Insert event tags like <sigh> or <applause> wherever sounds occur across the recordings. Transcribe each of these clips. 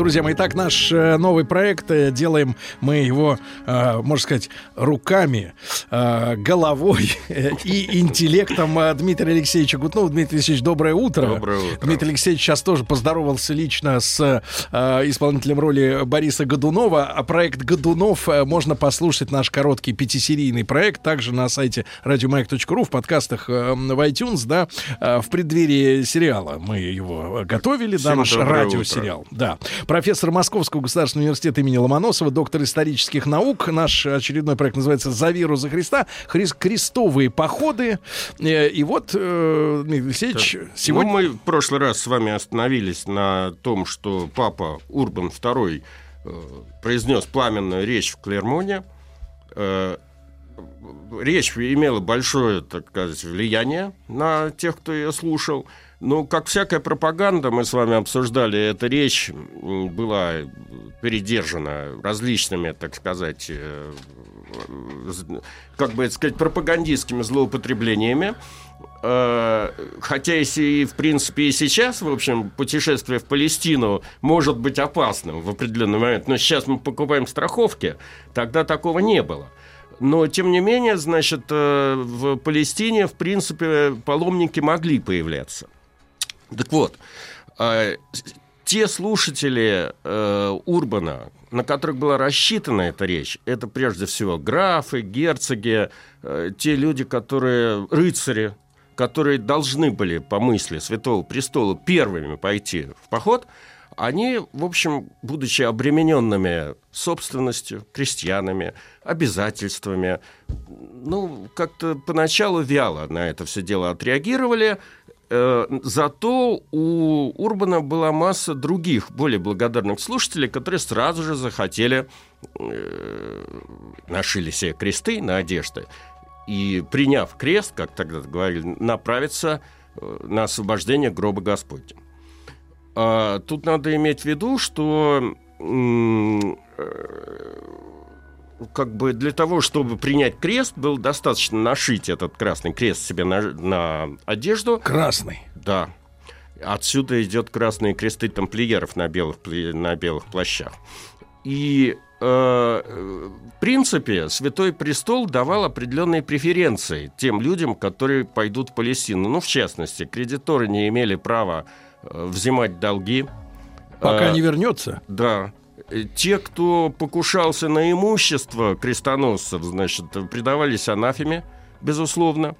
Друзья мои, так наш э, новый проект, э, делаем мы его, э, можно сказать, руками, головой <laughs> и интеллектом Дмитрия Алексеевича Гутнова. Дмитрий Алексеевич, доброе утро. Доброе утро. Дмитрий Алексеевич сейчас тоже поздоровался лично с исполнителем роли Бориса Годунова. А проект Годунов можно послушать, наш короткий пятисерийный проект, также на сайте радиомаяк.ру, в подкастах в iTunes, да, в преддверии сериала. Мы его готовили, да, наш радиосериал. Да. Профессор Московского государственного университета имени Ломоносова, доктор исторических наук. Наш очередной проект называется «За веру за Христа». Христ, крестовые походы. Э, И вот, э, Дмитрий Алексеевич, сегодня... Ну, мы в прошлый раз с вами остановились на том, что папа Урбан II э, произнес пламенную речь в Клермоне. Речь имела большое, так сказать, влияние на тех, кто ее слушал. Но, как всякая пропаганда, мы с вами обсуждали, эта речь была передержана различными, так сказать, э, з- как бы сказать, пропагандистскими злоупотреблениями. Э, Хотя, если, и, в принципе, и сейчас, в общем, путешествие в Палестину может быть опасным в определенный момент, но сейчас мы покупаем страховки, тогда такого не было. Но, тем не менее, значит, э, в Палестине, в принципе, паломники могли появляться. Так вот, с- те слушатели э, Урбана, на которых была рассчитана эта речь, это прежде всего графы, герцоги, э, те люди, которые рыцари, которые должны были по мысли Святого Престола первыми пойти в поход, они, в общем, будучи обремененными собственностью, крестьянами, обязательствами, ну, как-то поначалу вяло на это все дело отреагировали. Э, Зато у Урбана была масса других, более благодарных слушателей, которые сразу же захотели, э, нашили себе кресты на одежды и, приняв крест, как тогда говорили, направиться э, на освобождение гроба Господня. А тут надо иметь в виду, что как бы для того, чтобы принять крест, было достаточно нашить этот красный крест себе на, на одежду. Красный. Да. Отсюда идет красные кресты тамплиеров на белых, на белых плащах. И э, в принципе Святой Престол давал определенные преференции тем людям, которые пойдут в Палестину. Ну, в частности, кредиторы не имели права э, взимать долги. Пока Э, не вернется. да. Те, кто покушался на имущество крестоносцев, значит, предавались анафеме, безусловно.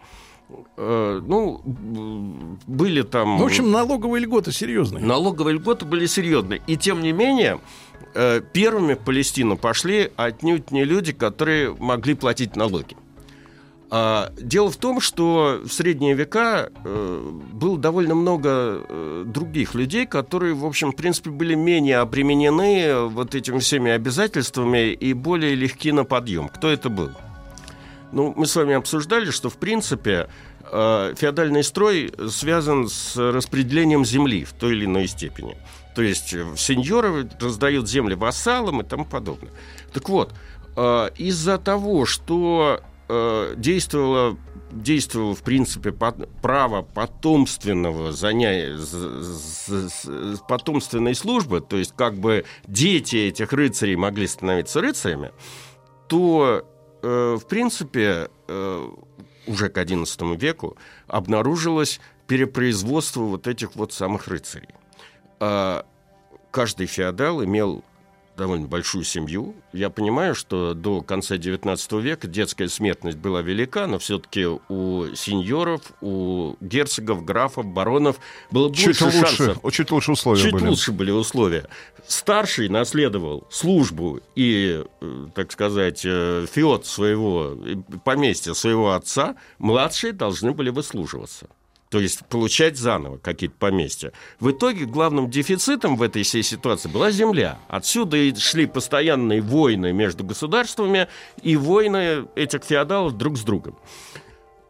Э, Ну, были там... В общем, налоговые льготы серьезные. Налоговые льготы были серьезные. И тем не менее, э, первыми в Палестину пошли отнюдь не люди, которые могли платить налоги. А, Дело в том, что в средние века э, было довольно много э, других людей, которые, в общем, в принципе, были менее обременены вот этими всеми обязательствами и более легки на подъем. Кто это был? Ну, мы с вами обсуждали, что, в принципе, э, феодальный строй связан с распределением земли в той или иной степени. То есть э, сеньоры раздают земли вассалам и тому подобное. Так вот, э, из-за того, что э, действовало, действовало, в принципе, по- право потомственного занятия, з- з- потомственной службы, то есть как бы дети этих рыцарей могли становиться рыцарями, то, э, в принципе, э, уже к XI веку обнаружилось перепроизводство вот этих вот самых рыцарей. А каждый феодал имел довольно большую семью. Я понимаю, что до конца XIX века детская смертность была велика, но все-таки у сеньоров, у герцогов, графов, баронов было Чуть больше лучше, шансов. чуть лучше условия Чуть были. лучше были условия. Старший наследовал службу и, э, так сказать, э, феод своего, э, поместья своего отца, младшие должны были выслуживаться. То есть получать заново какие-то поместья. В итоге главным дефицитом в этой всей ситуации была земля. Отсюда и шли постоянные войны между государствами и войны этих феодалов друг с другом.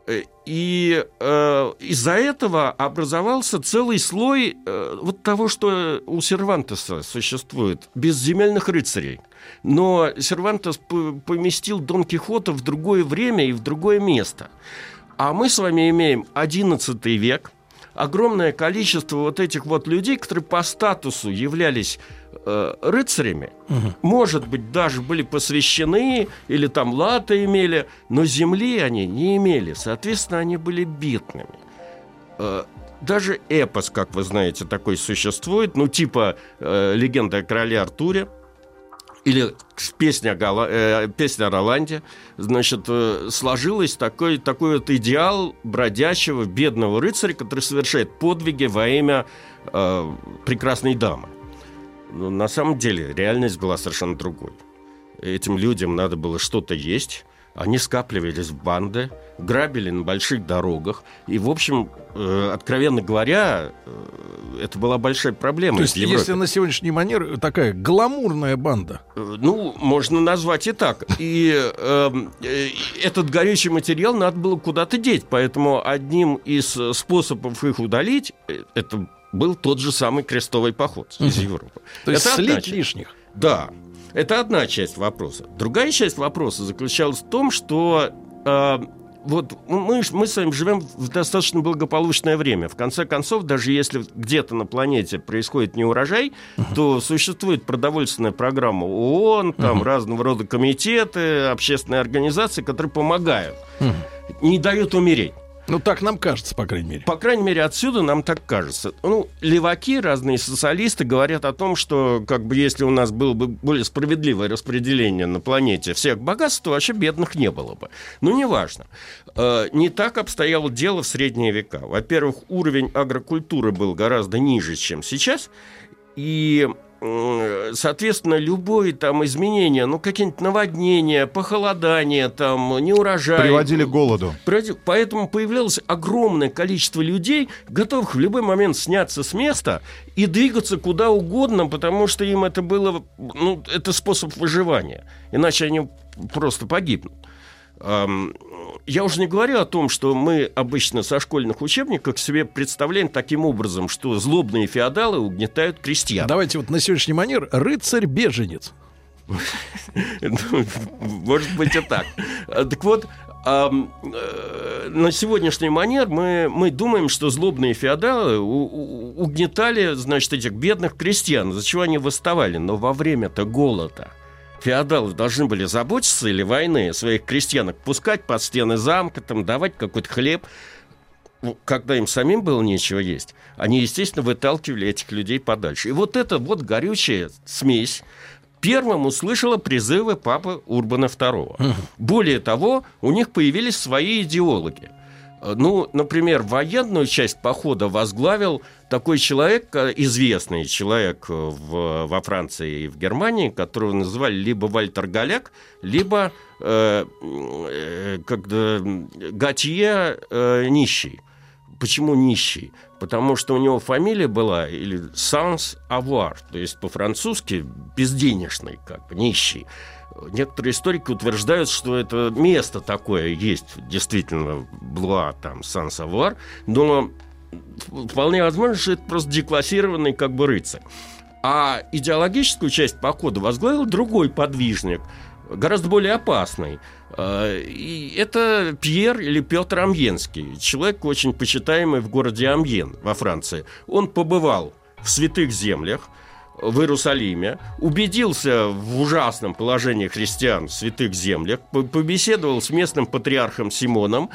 Э, и э, из-за этого образовался целый слой э, вот того, что у Сервантеса существует, безземельных рыцарей. Но Сервантес поместил Дон Кихота в другое время и в другое место – а мы с вами имеем 11 век, огромное количество вот этих вот людей, которые по статусу являлись э, рыцарями, угу. может быть, даже были посвящены или там латы имели, но земли они не имели, соответственно, они были бедными. Э, даже эпос, как вы знаете, такой существует, ну типа э, легенда о короле Артуре – или песня, Гала, э, песня Роланде, значит, э, сложилась такой, такой вот идеал бродячего бедного рыцаря, который совершает подвиги во имя э, прекрасной дамы. Но на самом деле реальность была совершенно другой. Этим людям надо было что-то есть, они скапливались в банды, грабили на больших дорогах. И, в общем, э, откровенно говоря, э, это была большая проблема. То есть, если на сегодняшний манер такая гламурная банда. Э, ну, можно назвать и так. И эм, э, этот горючий материал надо было куда-то деть. Поэтому одним из способов их удалить, э, это был тот же самый крестовый поход из Европы. То есть это слить лишних. Да. Это одна часть вопроса. Другая часть вопроса заключалась в том, что э, вот мы, мы с вами живем в достаточно благополучное время. В конце концов, даже если где-то на планете происходит неурожай, uh-huh. то существует продовольственная программа ООН, там uh-huh. разного рода комитеты, общественные организации, которые помогают, uh-huh. не дают умереть. Ну, так нам кажется, по крайней мере. По крайней мере, отсюда нам так кажется. Ну, леваки, разные социалисты говорят о том, что как бы если у нас было бы более справедливое распределение на планете всех богатств, то вообще бедных не было бы. Ну, неважно. Э, не так обстояло дело в средние века. Во-первых, уровень агрокультуры был гораздо ниже, чем сейчас. И соответственно, любое там изменение, ну, какие-нибудь наводнения, похолодания, там, неурожай. Приводили к голоду. Поэтому появлялось огромное количество людей, готовых в любой момент сняться с места и двигаться куда угодно, потому что им это было, ну, это способ выживания. Иначе они просто погибнут. Я уже не говорю о том, что мы обычно со школьных учебников себе представляем таким образом, что злобные феодалы угнетают крестьян. Давайте вот на сегодняшний манер рыцарь-беженец. <laughs> Может быть и так. Так вот, э, на сегодняшний манер мы, мы думаем, что злобные феодалы угнетали, значит, этих бедных крестьян, за чего они восставали. Но во время-то голода – феодалы должны были заботиться или войны своих крестьянок пускать под стены замка, там, давать какой-то хлеб. Когда им самим было нечего есть, они, естественно, выталкивали этих людей подальше. И вот эта вот горючая смесь первым услышала призывы папы Урбана II. Более того, у них появились свои идеологи – ну, например, военную часть похода возглавил такой человек, э, известный человек э, в, во Франции и в Германии, которого называли либо Вальтер Галяк, либо э, э, Гатье э, Нищий. Почему нищий? Потому что у него фамилия была или Санс Авуар, то есть по-французски безденежный, как бы нищий. Некоторые историки утверждают, что это место такое есть, действительно, Блуа, там, Сан-Савуар, но вполне возможно, что это просто деклассированный как бы рыцарь. А идеологическую часть похода возглавил другой подвижник, гораздо более опасный. А, и это Пьер или Петр Амьенский, человек очень почитаемый в городе Амьен во Франции. Он побывал в святых землях, в Иерусалиме, убедился в ужасном положении христиан в святых землях, побеседовал с местным патриархом Симоном,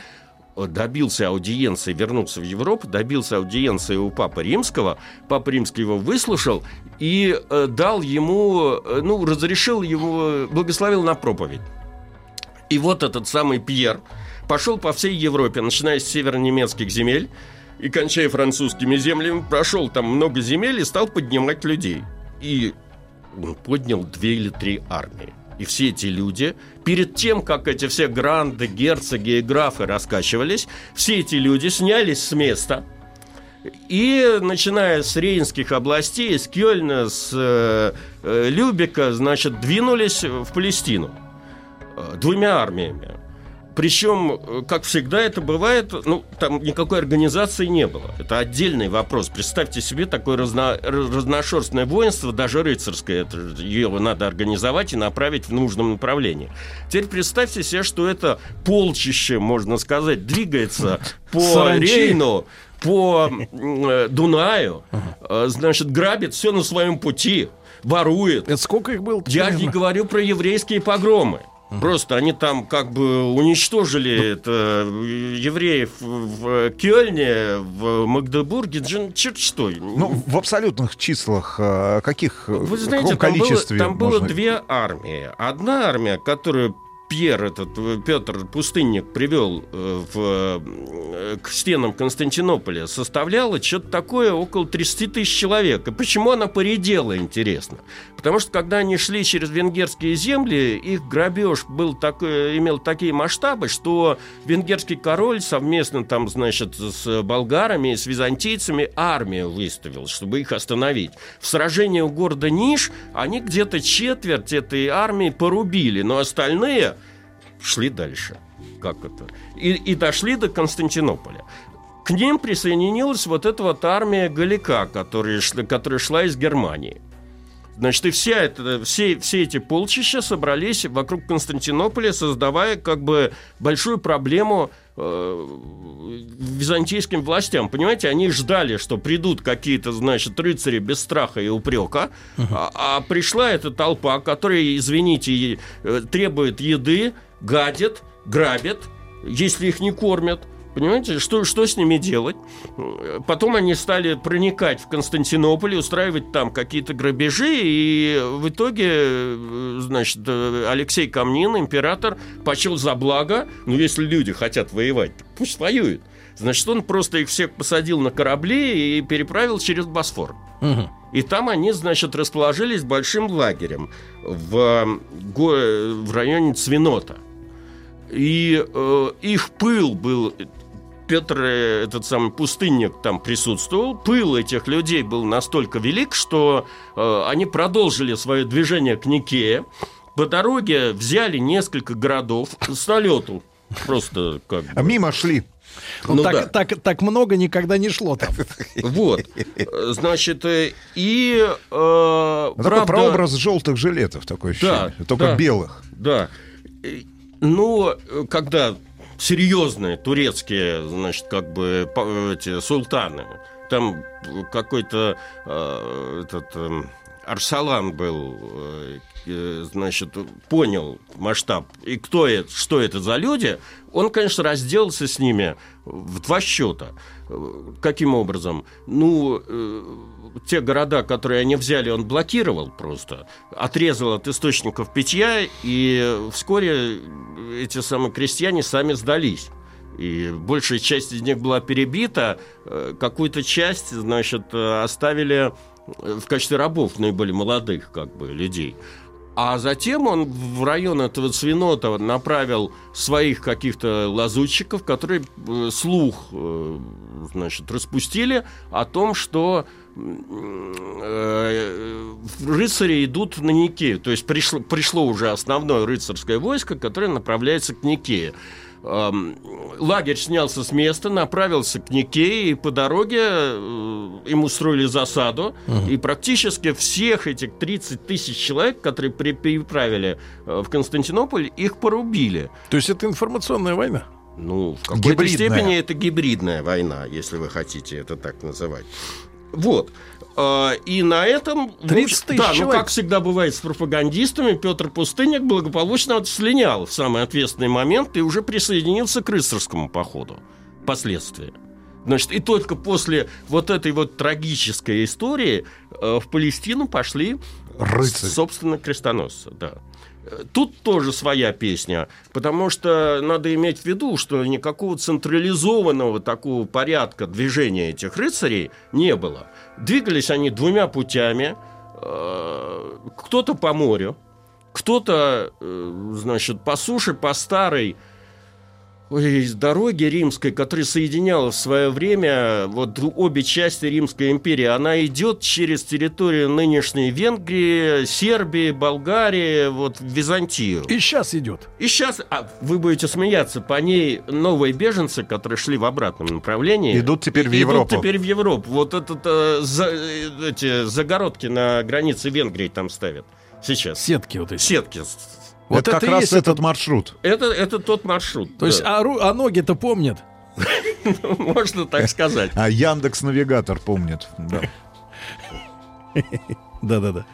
добился аудиенции, вернулся в Европу, добился аудиенции у Папы Римского, Папа Римский его выслушал и э, дал ему, э, ну, разрешил ему, благословил на проповедь. И вот этот самый Пьер пошел по всей Европе, начиная с северо-немецких земель, и кончая французскими землями, прошел там много земель и стал поднимать людей. И поднял две или три армии. и все эти люди, перед тем, как эти все гранды, герцоги и графы раскачивались, все эти люди снялись с места – и начиная с Рейнских областей, с Кёльна, с э, э, Любека, значит, двинулись в Палестину э, двумя армиями. Причем, э, как всегда это бывает, ну, там никакой организации не было. Это отдельный вопрос. Представьте себе такое разно, разношерстное воинство, даже рыцарское. Это, его надо организовать и направить в нужном направлении. Теперь представьте себе, что это полчище, можно сказать, двигается <laughs> по Саранчи. Рейну, по <laughs> э, Дунаю, э, значит, грабит все на своем пути, ворует. Это сколько их было? Я не говорю про еврейские погромы. Просто они там как бы уничтожили это, э, евреев в Кёльне, в Магдебурге, черт что. Ну, в абсолютных числах э, каких, Вы знаете, там, было, количестве там было можно- две армии. Одна армия, которую Пьер, этот э, Петр Пустынник, привел э, в, э, к стенам Константинополя, составляла что-то такое около 30 тысяч человек. И почему она поредела, интересно? Потому что когда они шли через венгерские земли, их грабеж был такой, имел такие масштабы, что венгерский король совместно там, значит, с болгарами, с византийцами армию выставил, чтобы их остановить. В сражении у города Ниш они где-то четверть этой армии порубили, но остальные шли дальше. Как это? И, и дошли до Константинополя. К ним присоединилась вот эта вот армия Галика, которая, которая шла из Германии. Значит, и вся это, все, все эти полчища собрались вокруг Константинополя, создавая как бы большую проблему э, византийским властям. Понимаете, они ждали, что придут какие-то, значит, рыцари без страха и упрека, а, а пришла эта толпа, которая, извините, э, требует еды, гадит, грабит, если их не кормят. Понимаете, что, что с ними делать? Потом они стали проникать в Константинополь, устраивать там какие-то грабежи, и в итоге, э, значит, Алексей Камнин, император, почел за благо, ну, если люди хотят воевать, пусть воюют. Значит, он просто их всех посадил на корабли и переправил через Босфор. Мгм. И там они, значит, расположились большим лагерем в, в районе Цвинота. И э, их пыл был... Петр, э, этот самый пустынник, там присутствовал. Пыл этих людей был настолько велик, что э, они продолжили свое движение к Никее. По дороге взяли несколько городов с налету. Просто как бы. А мимо шли. Ну, Ну так, да. так, так много никогда не шло там. Вот. Значит, э, и... э, Ну, Такой правда- прообраз желтых жилетов, такое ощущение. Да, Только да. белых. Да. Э, Но э, когда серьезные турецкие, значит, как бы эти султаны, там какой-то э, этот эм, Арсалан был, э, э, значит, понял масштаб. И кто это, что это за люди, он, конечно, разделался с ними в два счета. Э, Каким образом? Ну, э, те города, которые они взяли, он блокировал просто, отрезал от источников питья, и вскоре эти самые крестьяне сами сдались. И большая часть из них была перебита, э, какую-то часть, значит, э, оставили в качестве рабов наиболее молодых, как бы, людей. А затем он в район этого Цвинота направил своих каких-то лазутчиков, которые э, слух э, значит, распустили о том, что э, рыцари идут на Никею. То есть пришло, пришло уже основное рыцарское войско, которое направляется к Никее. Лагерь снялся с места, направился к Никее, и по дороге э, им устроили засаду. И практически всех этих 30 тысяч человек, которые при- переправили э, в Константинополь, их порубили. То есть это информационная война. Ну, в какой-то Гибридная. степени это гибридная война, если вы хотите это так называть. Вот. А, И на этом... в 30 общем- тысяч Да, ну как всегда бывает с пропагандистами, Петр Пустынник благополучно слинял в самый ответственный момент и уже присоединился к рыцарскому походу. Последствия. Значит, и только после вот этой вот трагической истории э, в Палестину пошли Рыцарь. Собственно, крестоносцы, да. Тут тоже своя песня, потому что надо иметь в виду, что никакого централизованного такого порядка движения этих рыцарей не было. Двигались они двумя путями. Э, Кто-то по морю, кто-то, э, значит, по суше, по старой Ой, дороги римской, которая соединяла в свое время вот обе части Римской империи, она идет через территорию нынешней Венгрии, Сербии, Болгарии, вот Византию. И сейчас идет. И сейчас, а вы будете смеяться, по ней новые беженцы, которые шли в обратном направлении, идут теперь в идут Европу. теперь в Европу. Вот этот э, за, эти загородки на границе Венгрии там ставят сейчас. Сетки вот эти. Сетки Вот это, как и раз есть этот маршрут. это, это тот маршрут. То есть, да. а, ру- а ноги-то помнят. <laughs> можно так сказать. А Яндекс Навигатор помнит. Да. <laughs> Да-да-да.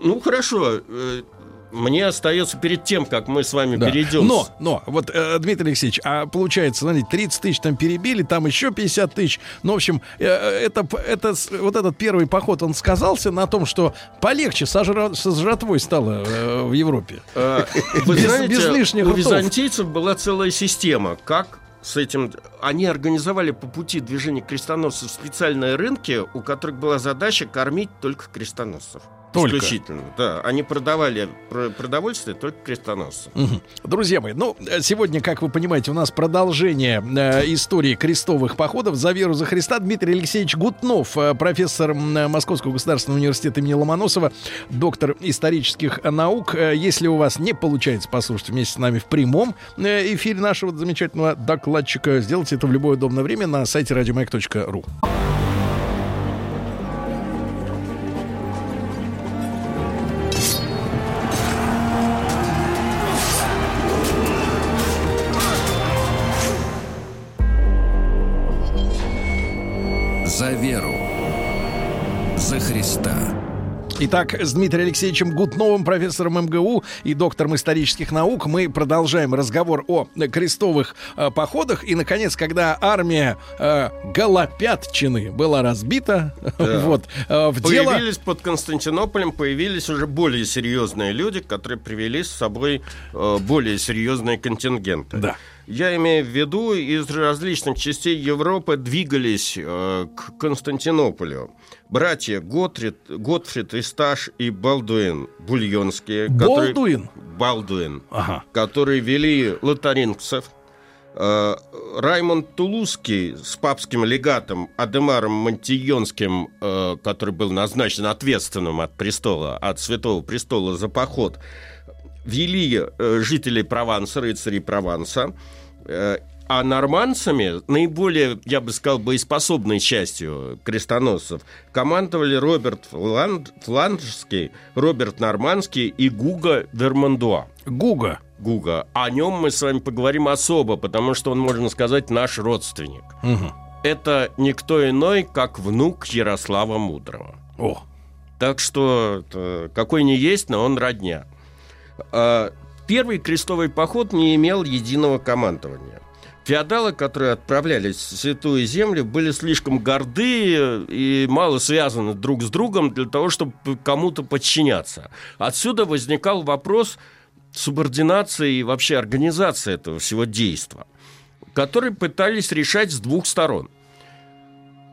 Ну хорошо, э, мне остается перед тем, как мы с вами Да. перейдем. Но, но, вот, э, Дмитрий Алексеевич, а получается, смотрите, 30 тысяч там перебили, там еще 50 тысяч. Ну, в общем, э, это, это, вот этот первый поход, он сказался на том, что полегче со, жра- со жратвой стало э, в Европе. Э, Вы Без- знаете, без лишних у ртов. византийцев была целая система, как с этим... Они организовали по пути движения крестоносцев специальные рынки, у которых была задача кормить только крестоносцев. Только? Исключительно, да. Они продавали про- продовольствие только крестоносцам. Мгм. Друзья мои, ну, э, сегодня, как вы понимаете, у нас продолжение э, истории крестовых походов за веру за Христа. Дмитрий Алексеевич Гутнов, э, профессор э, Московского государственного университета имени Ломоносова, доктор исторических наук. Э, Если у вас не получается послушать вместе с нами в прямом э, эфире нашего замечательного докладчика, сделайте это в любое удобное время на сайте радиомаяк.ру. Итак, с Дмитрием Алексеевичем Гутновым, профессором МГУ и доктором исторических наук, мы продолжаем разговор о крестовых э, походах. И, наконец, когда армия э, Голопятчины была разбита, <laughs> Да. вот, э, в дело... Появились под Константинополем, появились уже более серьезные люди, которые привели с собой э, более серьезные контингенты. Да. Я имею в виду, из различных частей Европы двигались э, к Константинополю. Братья Готрид, Готфрид, Исташ и Балдуин, бульонские. которые- Болдуин? Балдуин Ага. которые вели лотарингцев. Э, Раймонд Тулузский с папским легатом Адемаром Монтийонским, э, который был назначен ответственным от престола, от Святого престола за поход, вели э, жителей Прованса, рыцарей Прованса, а нормандцами, наиболее, я бы сказал, боеспособной частью крестоносцев, командовали Роберт Фланд- Фландрский, Роберт Нормандский и Гуга Вермандуа. Гуга. Гуга. О нем мы с вами поговорим особо, потому что он, можно сказать, наш родственник. Мгм. Это никто иной, как внук Ярослава Мудрого. О, Так что это какой не есть, но он родня. Первый крестовый поход не имел единого командования. Феодалы, которые отправлялись в Святую Землю, были слишком горды и мало связаны друг с другом для того, чтобы кому-то подчиняться. Отсюда возникал вопрос субординации и вообще организации этого всего действа, который пытались решать с двух сторон.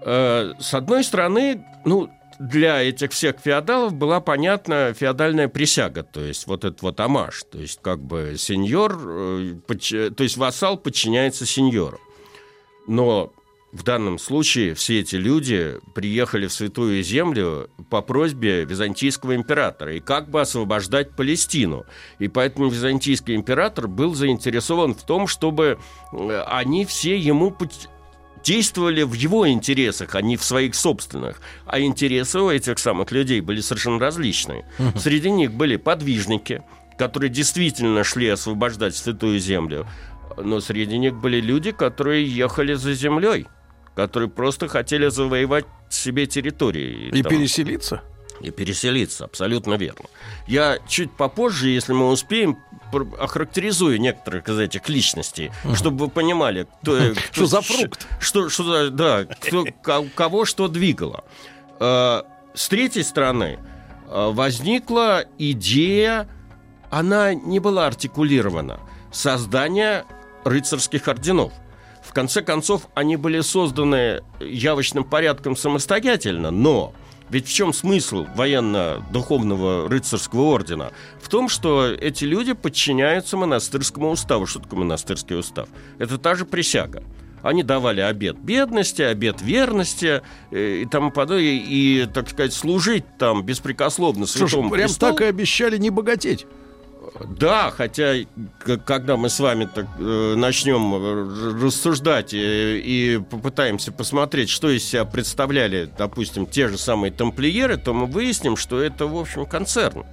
Э, С одной стороны, ну, для этих всех феодалов была понятна феодальная присяга, то есть вот этот вот амаш, то есть как бы сеньор, э, то есть вассал подчиняется сеньору. Но в данном случае все эти люди приехали в Святую Землю по просьбе византийского императора и как бы освобождать Палестину. И поэтому византийский император был заинтересован в том, чтобы э, они все ему действовали в его интересах, а не в своих собственных. А интересы у этих самых людей были совершенно различные. Среди них были подвижники, которые действительно шли освобождать Святую Землю. Но среди них были люди, которые ехали за землей, которые просто хотели завоевать себе территории. и там, переселиться? И переселиться, абсолютно верно. Я чуть попозже, если мы успеем, охарактеризую некоторых из этих личностей, чтобы вы понимали, кто, кто- Что за фрукт? Что, что да, кто- ко- кого что двигало. Э, С третьей стороны, э, возникла идея, она не была артикулирована, создания рыцарских орденов. В конце концов, они были созданы явочным порядком самостоятельно, но Ведь в чем смысл военно-духовного рыцарского ордена? В том, что эти люди подчиняются монастырскому уставу. Что такое монастырский устав? Это та же присяга. Они давали обет бедности, обет верности э, и тому подобное, и, так сказать, служить там беспрекословно святому прям престолу. так и обещали не богатеть. Да, хотя когда мы с вами так, э, начнем э, рассуждать э, и попытаемся посмотреть, что из себя представляли, допустим, те же самые тамплиеры, то мы выясним, что это, в общем, концерн.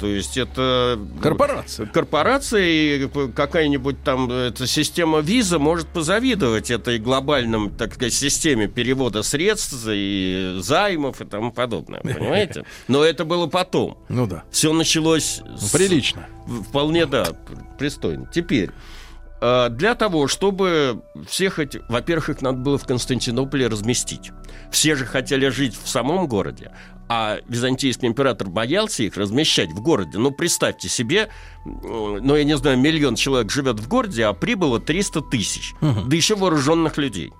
То есть это Корпорация. корпорация и какая-нибудь там э, эта система виза может позавидовать этой глобальном, так сказать, системе перевода средств и займов и тому подобное, <laughs> понимаете? Но это было потом. Ну да. Все началось с- Прилично. Вполне, да, пр- пристойно. Теперь, э, для того, чтобы всех этих... Во-первых, их надо было в Константинополе разместить. Все же хотели жить в самом городе, а византийский император боялся их размещать в городе. Ну, представьте себе, ну, я не знаю, миллион человек живет в городе, а прибыло 300 тысяч. Да еще вооруженных людей.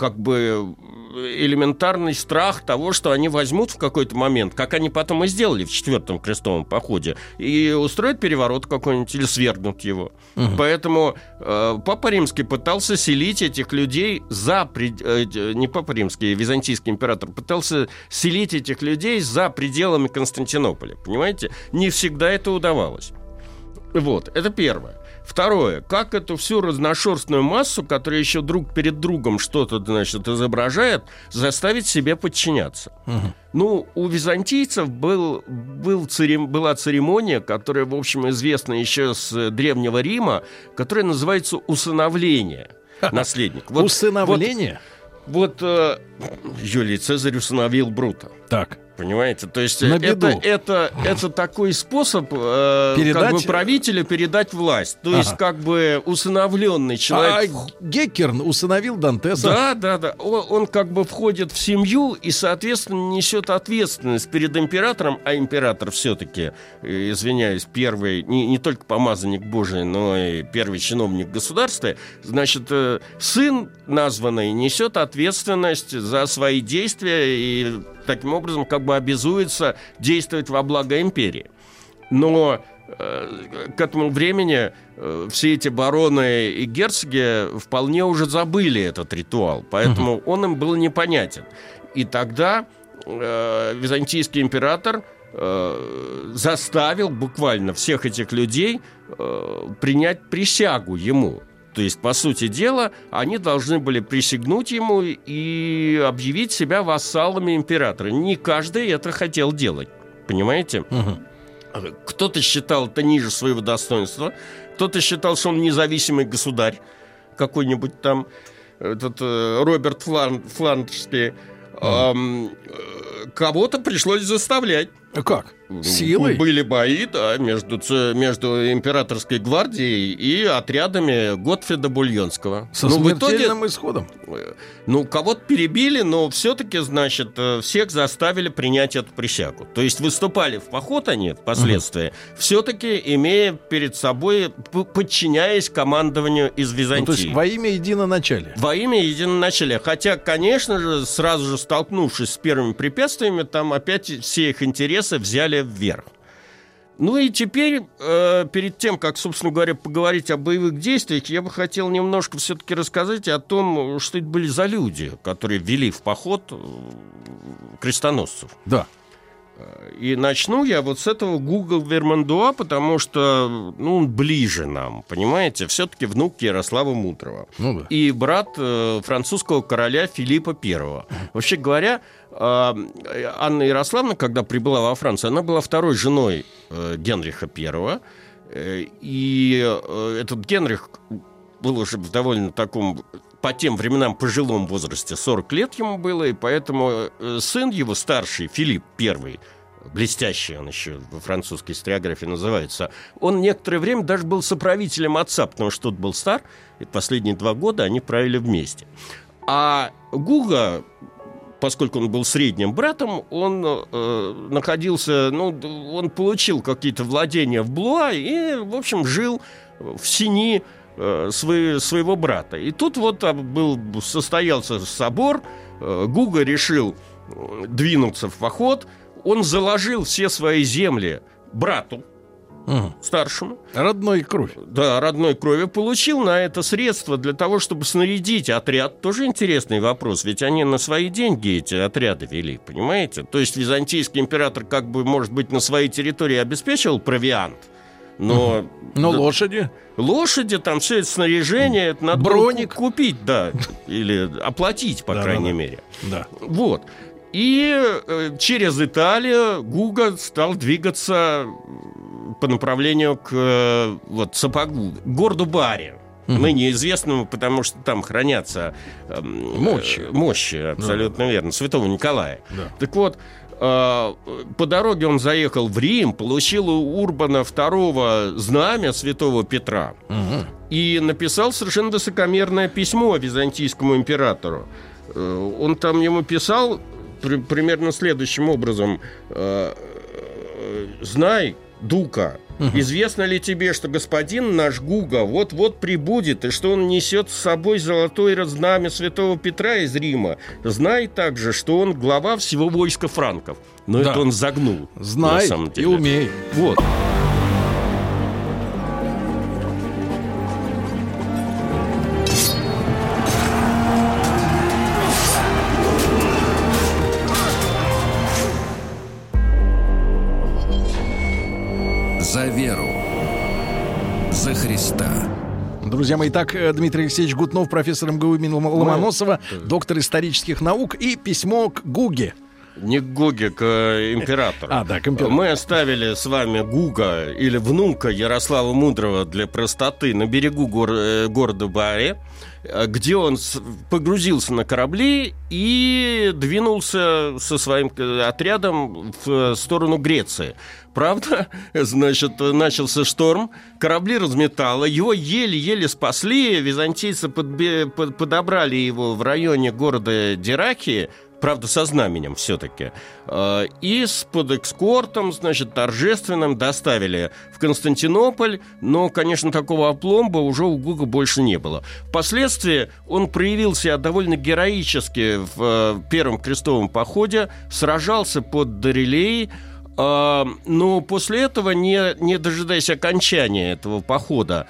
Как бы элементарный страх того, что они возьмут в какой-то момент, как они потом и сделали в четвертом крестовом походе, и устроят переворот какой-нибудь или свергнут его. Поэтому э, Папа Римский пытался селить этих людей за... пред- э, э, не Папа Римский, византийский император пытался селить этих людей за пределами Константинополя. Понимаете? Не всегда это удавалось. Вот, это первое. Второе, как эту всю разношерстную массу, которая еще друг перед другом что-то, значит, изображает, заставить себе подчиняться. Ну, у византийцев был, был церем- была церемония, которая, в общем, известна еще с э, Древнего Рима, которая называется усыновление наследника. Вот- Усыновление? Вот, вот, э, Юлий Цезарь усыновил Брута. Так. Понимаете? То есть На э, это, беду. это, это такой способ э, Передать- как бы правителю передать власть. То есть Ага. как бы усыновленный А человек... Геккерн усыновил Дантеса. Да, да, да. Он, он как бы входит в семью и, соответственно, несет ответственность перед императором, а император все-таки, извиняюсь, первый, не, не только помазанник Божий, но и первый чиновник государства, значит, э, сын названный несет ответственность за свои действия и таким образом как бы обязуется действовать во благо империи. Но э, к этому времени э, все эти бароны и герцоги вполне уже забыли этот ритуал, поэтому он им был непонятен. И тогда э, византийский император э, заставил буквально всех этих людей э, принять присягу ему. То есть, по сути дела, они должны были присягнуть ему и объявить себя вассалами императора. Не каждый это хотел делать. Понимаете? Мгм. Кто-то считал это ниже своего достоинства, кто-то считал, что он независимый государь, какой-нибудь там этот э, Роберт Флан, Фландрский. Ам, э, кого-то пришлось заставлять. Как? Силой? Были бои, да, между, между императорской гвардией и отрядами Готфрида Бульонского. Со Ну, в итоге исходом. Ну, кого-то перебили, но все-таки, значит, э, всех заставили принять эту присягу. То есть выступали в поход они впоследствии, все-таки имея перед собой, подчиняясь командованию из Византии. Ну, то есть во имя единоначалия. Во имя единоначалия. Хотя, конечно же, сразу же столкнувшись с первыми препятствиями, там опять все их интересы взяли вверх. Ну и теперь, э, перед тем, как, собственно говоря, поговорить о боевых действиях, я бы хотел немножко все-таки рассказать о том, что это были за люди, которые ввели в поход э, крестоносцев. Да. И начну я вот с этого Google Вермандуа, потому что ну, он ближе нам, понимаете? Все-таки внук Ярослава Мудрого Ну да. и брат э, французского короля Филиппа I. Вообще говоря, э, Анна Ярославна, когда прибыла во Францию, она была второй женой э, Генриха I. Э, И э, этот Генрих был уже в довольно таком по тем временам пожилом возрасте, 40 лет ему было, и поэтому сын его старший, Филипп I, блестящий он еще во французской историографии называется, он некоторое время даже был соправителем отца, потому что тот был стар, и последние два года они правили вместе. А Гуга, поскольку он был средним братом, он э, находился, ну, он получил какие-то владения в Блуа и, в общем, жил в Сини, э, свой- своего брата. И тут вот а, был, состоялся собор, э, Гуга решил э, двинуться в поход, он заложил все свои земли брату Мгм. старшему, Родной кровь. да, родной крови, получил на это средства для того, чтобы снарядить отряд. Тоже интересный вопрос, ведь они на свои деньги эти отряды вели, понимаете? То есть византийский император как бы, может быть, на своей территории обеспечивал провиант, но... Но да, лошади. Лошади, там все это снаряжение, это надо Броник. ку- купить, да, или оплатить, по крайней мере. Да. Вот. И э, через Италию Гуга стал двигаться по направлению к э, вот, Сапогу, городу Баре. Ныне известному, потому что там хранятся эм, Мощи. э, мощи, абсолютно верно, святого Николая. Да. Так вот, э, по дороге он заехал в Рим, получил у Урбана II знамя святого Петра Мгм. и написал совершенно высокомерное письмо византийскому императору. Э, Он там ему писал при- примерно следующим образом. «Знай, Дука, известно ли тебе, что господин наш Гуга вот-вот прибудет, и что он несет с собой золотое знамя святого Петра из Рима? Знай также, что он глава всего войска франков». Но Да. это он загнул. на Знай и умей. Вот. За веру. За Христа. Друзья мои, так э, Дмитрий Алексеевич Гутнов, профессор МГУ имени Ломоносова, доктор исторических наук и письмо к Гуге. Не к Гоге, к э, императору. <laughs> А, да, к императору. Мы оставили с вами Гуга или внука Ярослава Мудрого для простоты на берегу гор- э, города Баре, э, где он погрузился на корабли и двинулся со своим отрядом в сторону Греции. Правда, <laughs> значит, начался шторм, корабли разметало, его еле-еле спасли, византийцы подбе- под- подобрали его в районе города Диракии, правда, со знаменем все-таки. И с под экскортом, значит, торжественным доставили в Константинополь, но, конечно, такого опломба уже у Гуга больше не было. Впоследствии он проявил себя довольно героически в э, Первом крестовом походе, сражался под Дорелей, а, но после этого, не, не дожидаясь окончания этого похода,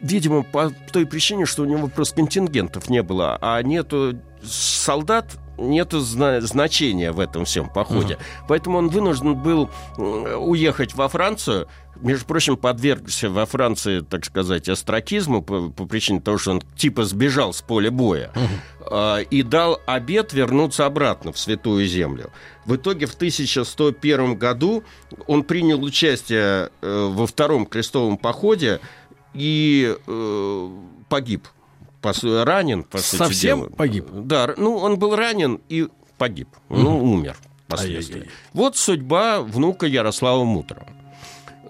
видимо, по той причине, что у него просто контингентов не было, а нету солдат, нету зна- значения в этом всем походе. Поэтому он вынужден был м, уехать во Францию, между прочим, подвергся во Франции, так сказать, остракизму по, по причине того, что он типа сбежал с поля боя а, и дал обет вернуться обратно в Святую Землю. В итоге в 1101 году он принял участие э, во втором крестовом походе и э, погиб. По ранен, по сути Совсем дела. погиб? Да, ну, он был ранен и погиб. Ну, умер впоследствии. Ай-яй-яй. Вот судьба внука Ярослава Мудрого.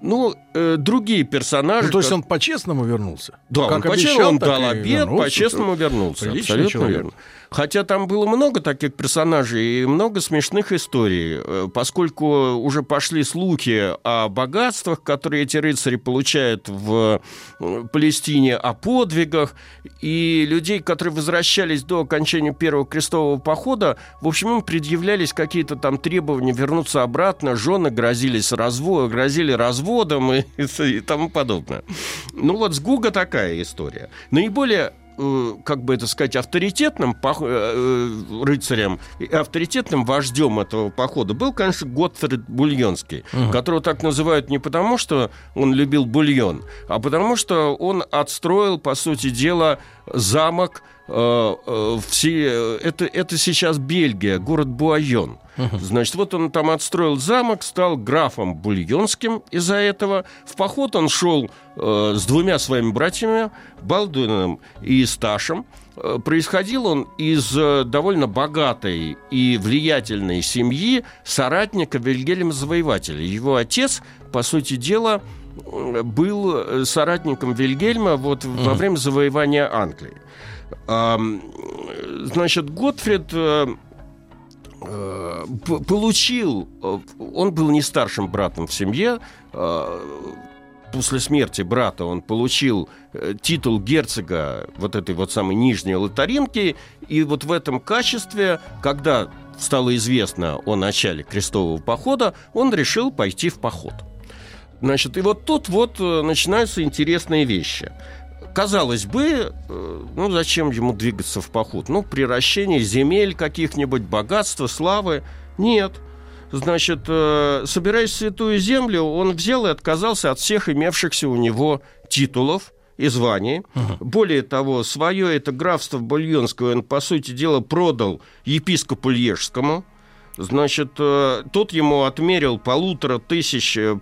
Ну, э, другие персонажи... Ну, то есть он по-честному вернулся? да, как он, по-честному, он дал обед, по-честному вернулся. Абсолютно человек. верно. Хотя там было много таких персонажей и много смешных историй, э, поскольку уже пошли слухи о богатствах, которые эти рыцари получают в Палестине, о подвигах, и людей, которые возвращались до окончания первого крестового похода, в общем, им предъявлялись какие-то там требования вернуться обратно, жены грозились разво... грозили разводом и, и тому подобное. Ну вот с Гуга такая история. Наиболее как бы это сказать, авторитетным пох- э, э, рыцарем и авторитетным вождем этого похода был, конечно, Готфрид Бульонский, которого так называют не потому, что он любил бульон, а потому что он отстроил, по сути дела, замок все, это, это сейчас Бельгия, город Буайон. Значит, вот он там отстроил замок, стал графом Бульонским из-за этого. В поход он шел э, с двумя своими братьями, Балдуином и Сташем. Э, Происходил он из э, довольно богатой и влиятельной семьи соратника Вильгельма Завоевателя. Его отец, по сути дела, э, был э, соратником Вильгельма вот во время завоевания Англии. Значит, Готфрид э, э, получил, э, он был не старшим братом в семье, после смерти брата он получил титул герцога вот этой вот самой Нижней Лотаринки, и вот в этом качестве, когда стало известно о начале крестового похода, он решил пойти в поход. Значит, и вот тут вот начинаются интересные вещи. Казалось бы, э, ну зачем ему двигаться в поход? Ну, приращение земель каких-нибудь, богатства, славы. Нет. Значит, э, собираясь в Святую Землю, он взял и отказался от всех имевшихся у него титулов и званий. Угу. Более того, свое это графство Бульонское он, по сути дела, продал епископу Льежскому – Значит, э, тот ему отмерил полутора тысяч, э,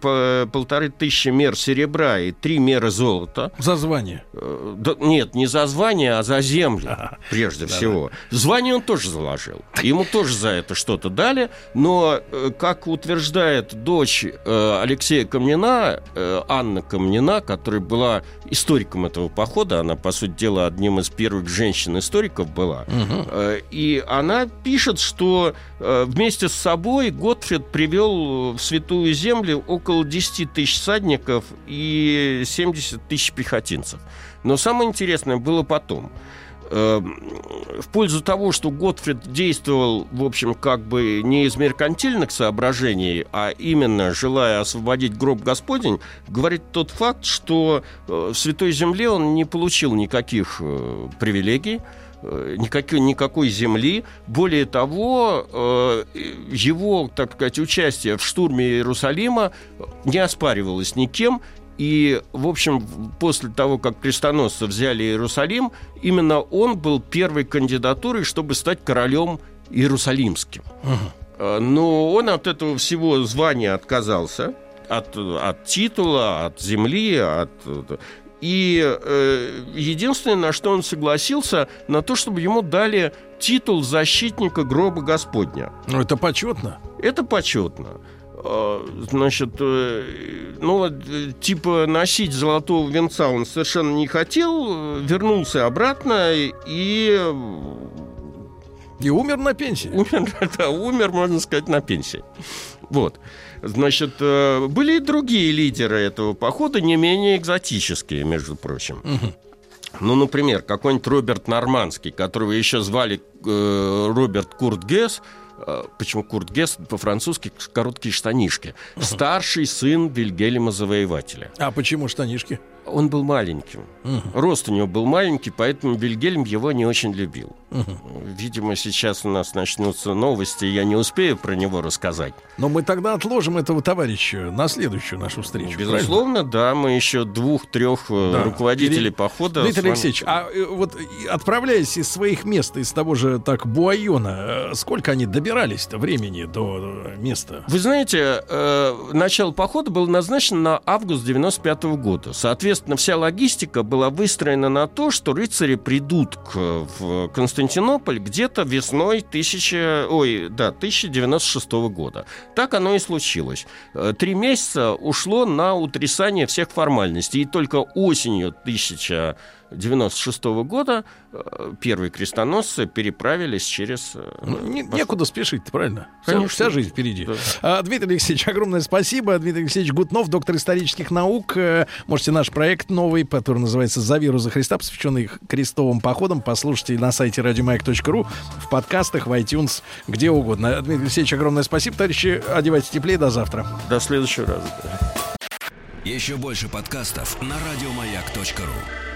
полторы тысячи мер серебра и три меры золота. За звание? Э, да, нет, не за звание, а за землю, ага. прежде да, всего. Да. Звание он тоже заложил. Ему тоже за это что-то дали, но, как утверждает дочь Алексея Камнина, Анна Камнина, которая была историком этого похода, она, по сути дела, одним из первых женщин-историков была, угу. и она пишет, что вместе Вместе с собой Готфрид привел в Святую Землю около 10 тысяч садников и 70 тысяч пехотинцев. Но самое интересное было потом. Эм, в пользу того, что Готфрид действовал, в общем, как бы не из меркантильных соображений, а именно желая освободить гроб Господень, говорит тот факт, что э, в Святой Земле он не получил никаких э, привилегий, никакой, никакой земли. Более того, э, его, так сказать, участие в штурме Иерусалима не оспаривалось никем, и, в общем, после того, как крестоносцы взяли Иерусалим, именно он был первой кандидатурой, чтобы стать королем Иерусалимским. Угу. Но он от этого всего звания отказался, от, от титула, от земли, от и э, единственное, на что он согласился, на то, чтобы ему дали титул защитника гроба Господня. Ну, это почетно. Это почетно. А, значит, э, ну, типа носить золотого венца он совершенно не хотел, вернулся обратно и... И умер на пенсии. Умер, <laughs> да, умер, можно сказать, на пенсии. Вот. Значит, э, были и другие лидеры этого похода, не менее экзотические, между прочим. Ну, например, какой-нибудь Роберт Нормандский, которого еще звали э, Роберт Курт Гесс, э, почему Курт Гесс по-французски короткие штанишки, старший сын Вильгельма Завоевателя. А почему штанишки? Он был маленьким. Угу. Рост у него был маленький, поэтому Вильгельм его не очень любил. Угу. Видимо, сейчас у нас начнутся новости, я не успею про него рассказать. Но мы тогда отложим этого товарища на следующую нашу встречу. Безусловно, правильно? да. Мы еще двух-трех э, да. руководителей Пере... похода. Дмитрий Алексеевич, а э, вот отправляясь из своих мест, из того же так Буайона, э, сколько они добирались-то времени до места? Вы знаете, э, начало похода было назначено на август 95 -го года. Соответственно, Соответственно, вся логистика была выстроена на то, что рыцари придут к, в Константинополь где-то весной 1000, ой, да, 1096 года. Так оно и случилось. Э, три месяца ушло на утрясание всех формальностей, и только осенью 1000 96 года э, первые крестоносцы переправились через... Э, ну, не, некуда спешить, правильно? Конечно. Вся, вся жизнь впереди. Да. А, Дмитрий Алексеевич, огромное спасибо. Дмитрий Алексеевич Гутнов, доктор исторических наук. Э, можете наш проект новый, который называется «За веру за Христа», посвященный крестовым походам, послушайте на сайте радиомаяк.ру, в подкастах, в iTunes, где угодно. Дмитрий Алексеевич, огромное спасибо. Товарищи, одевайтесь теплее. До завтра. До следующего раза. Еще больше подкастов на радиомаяк.ру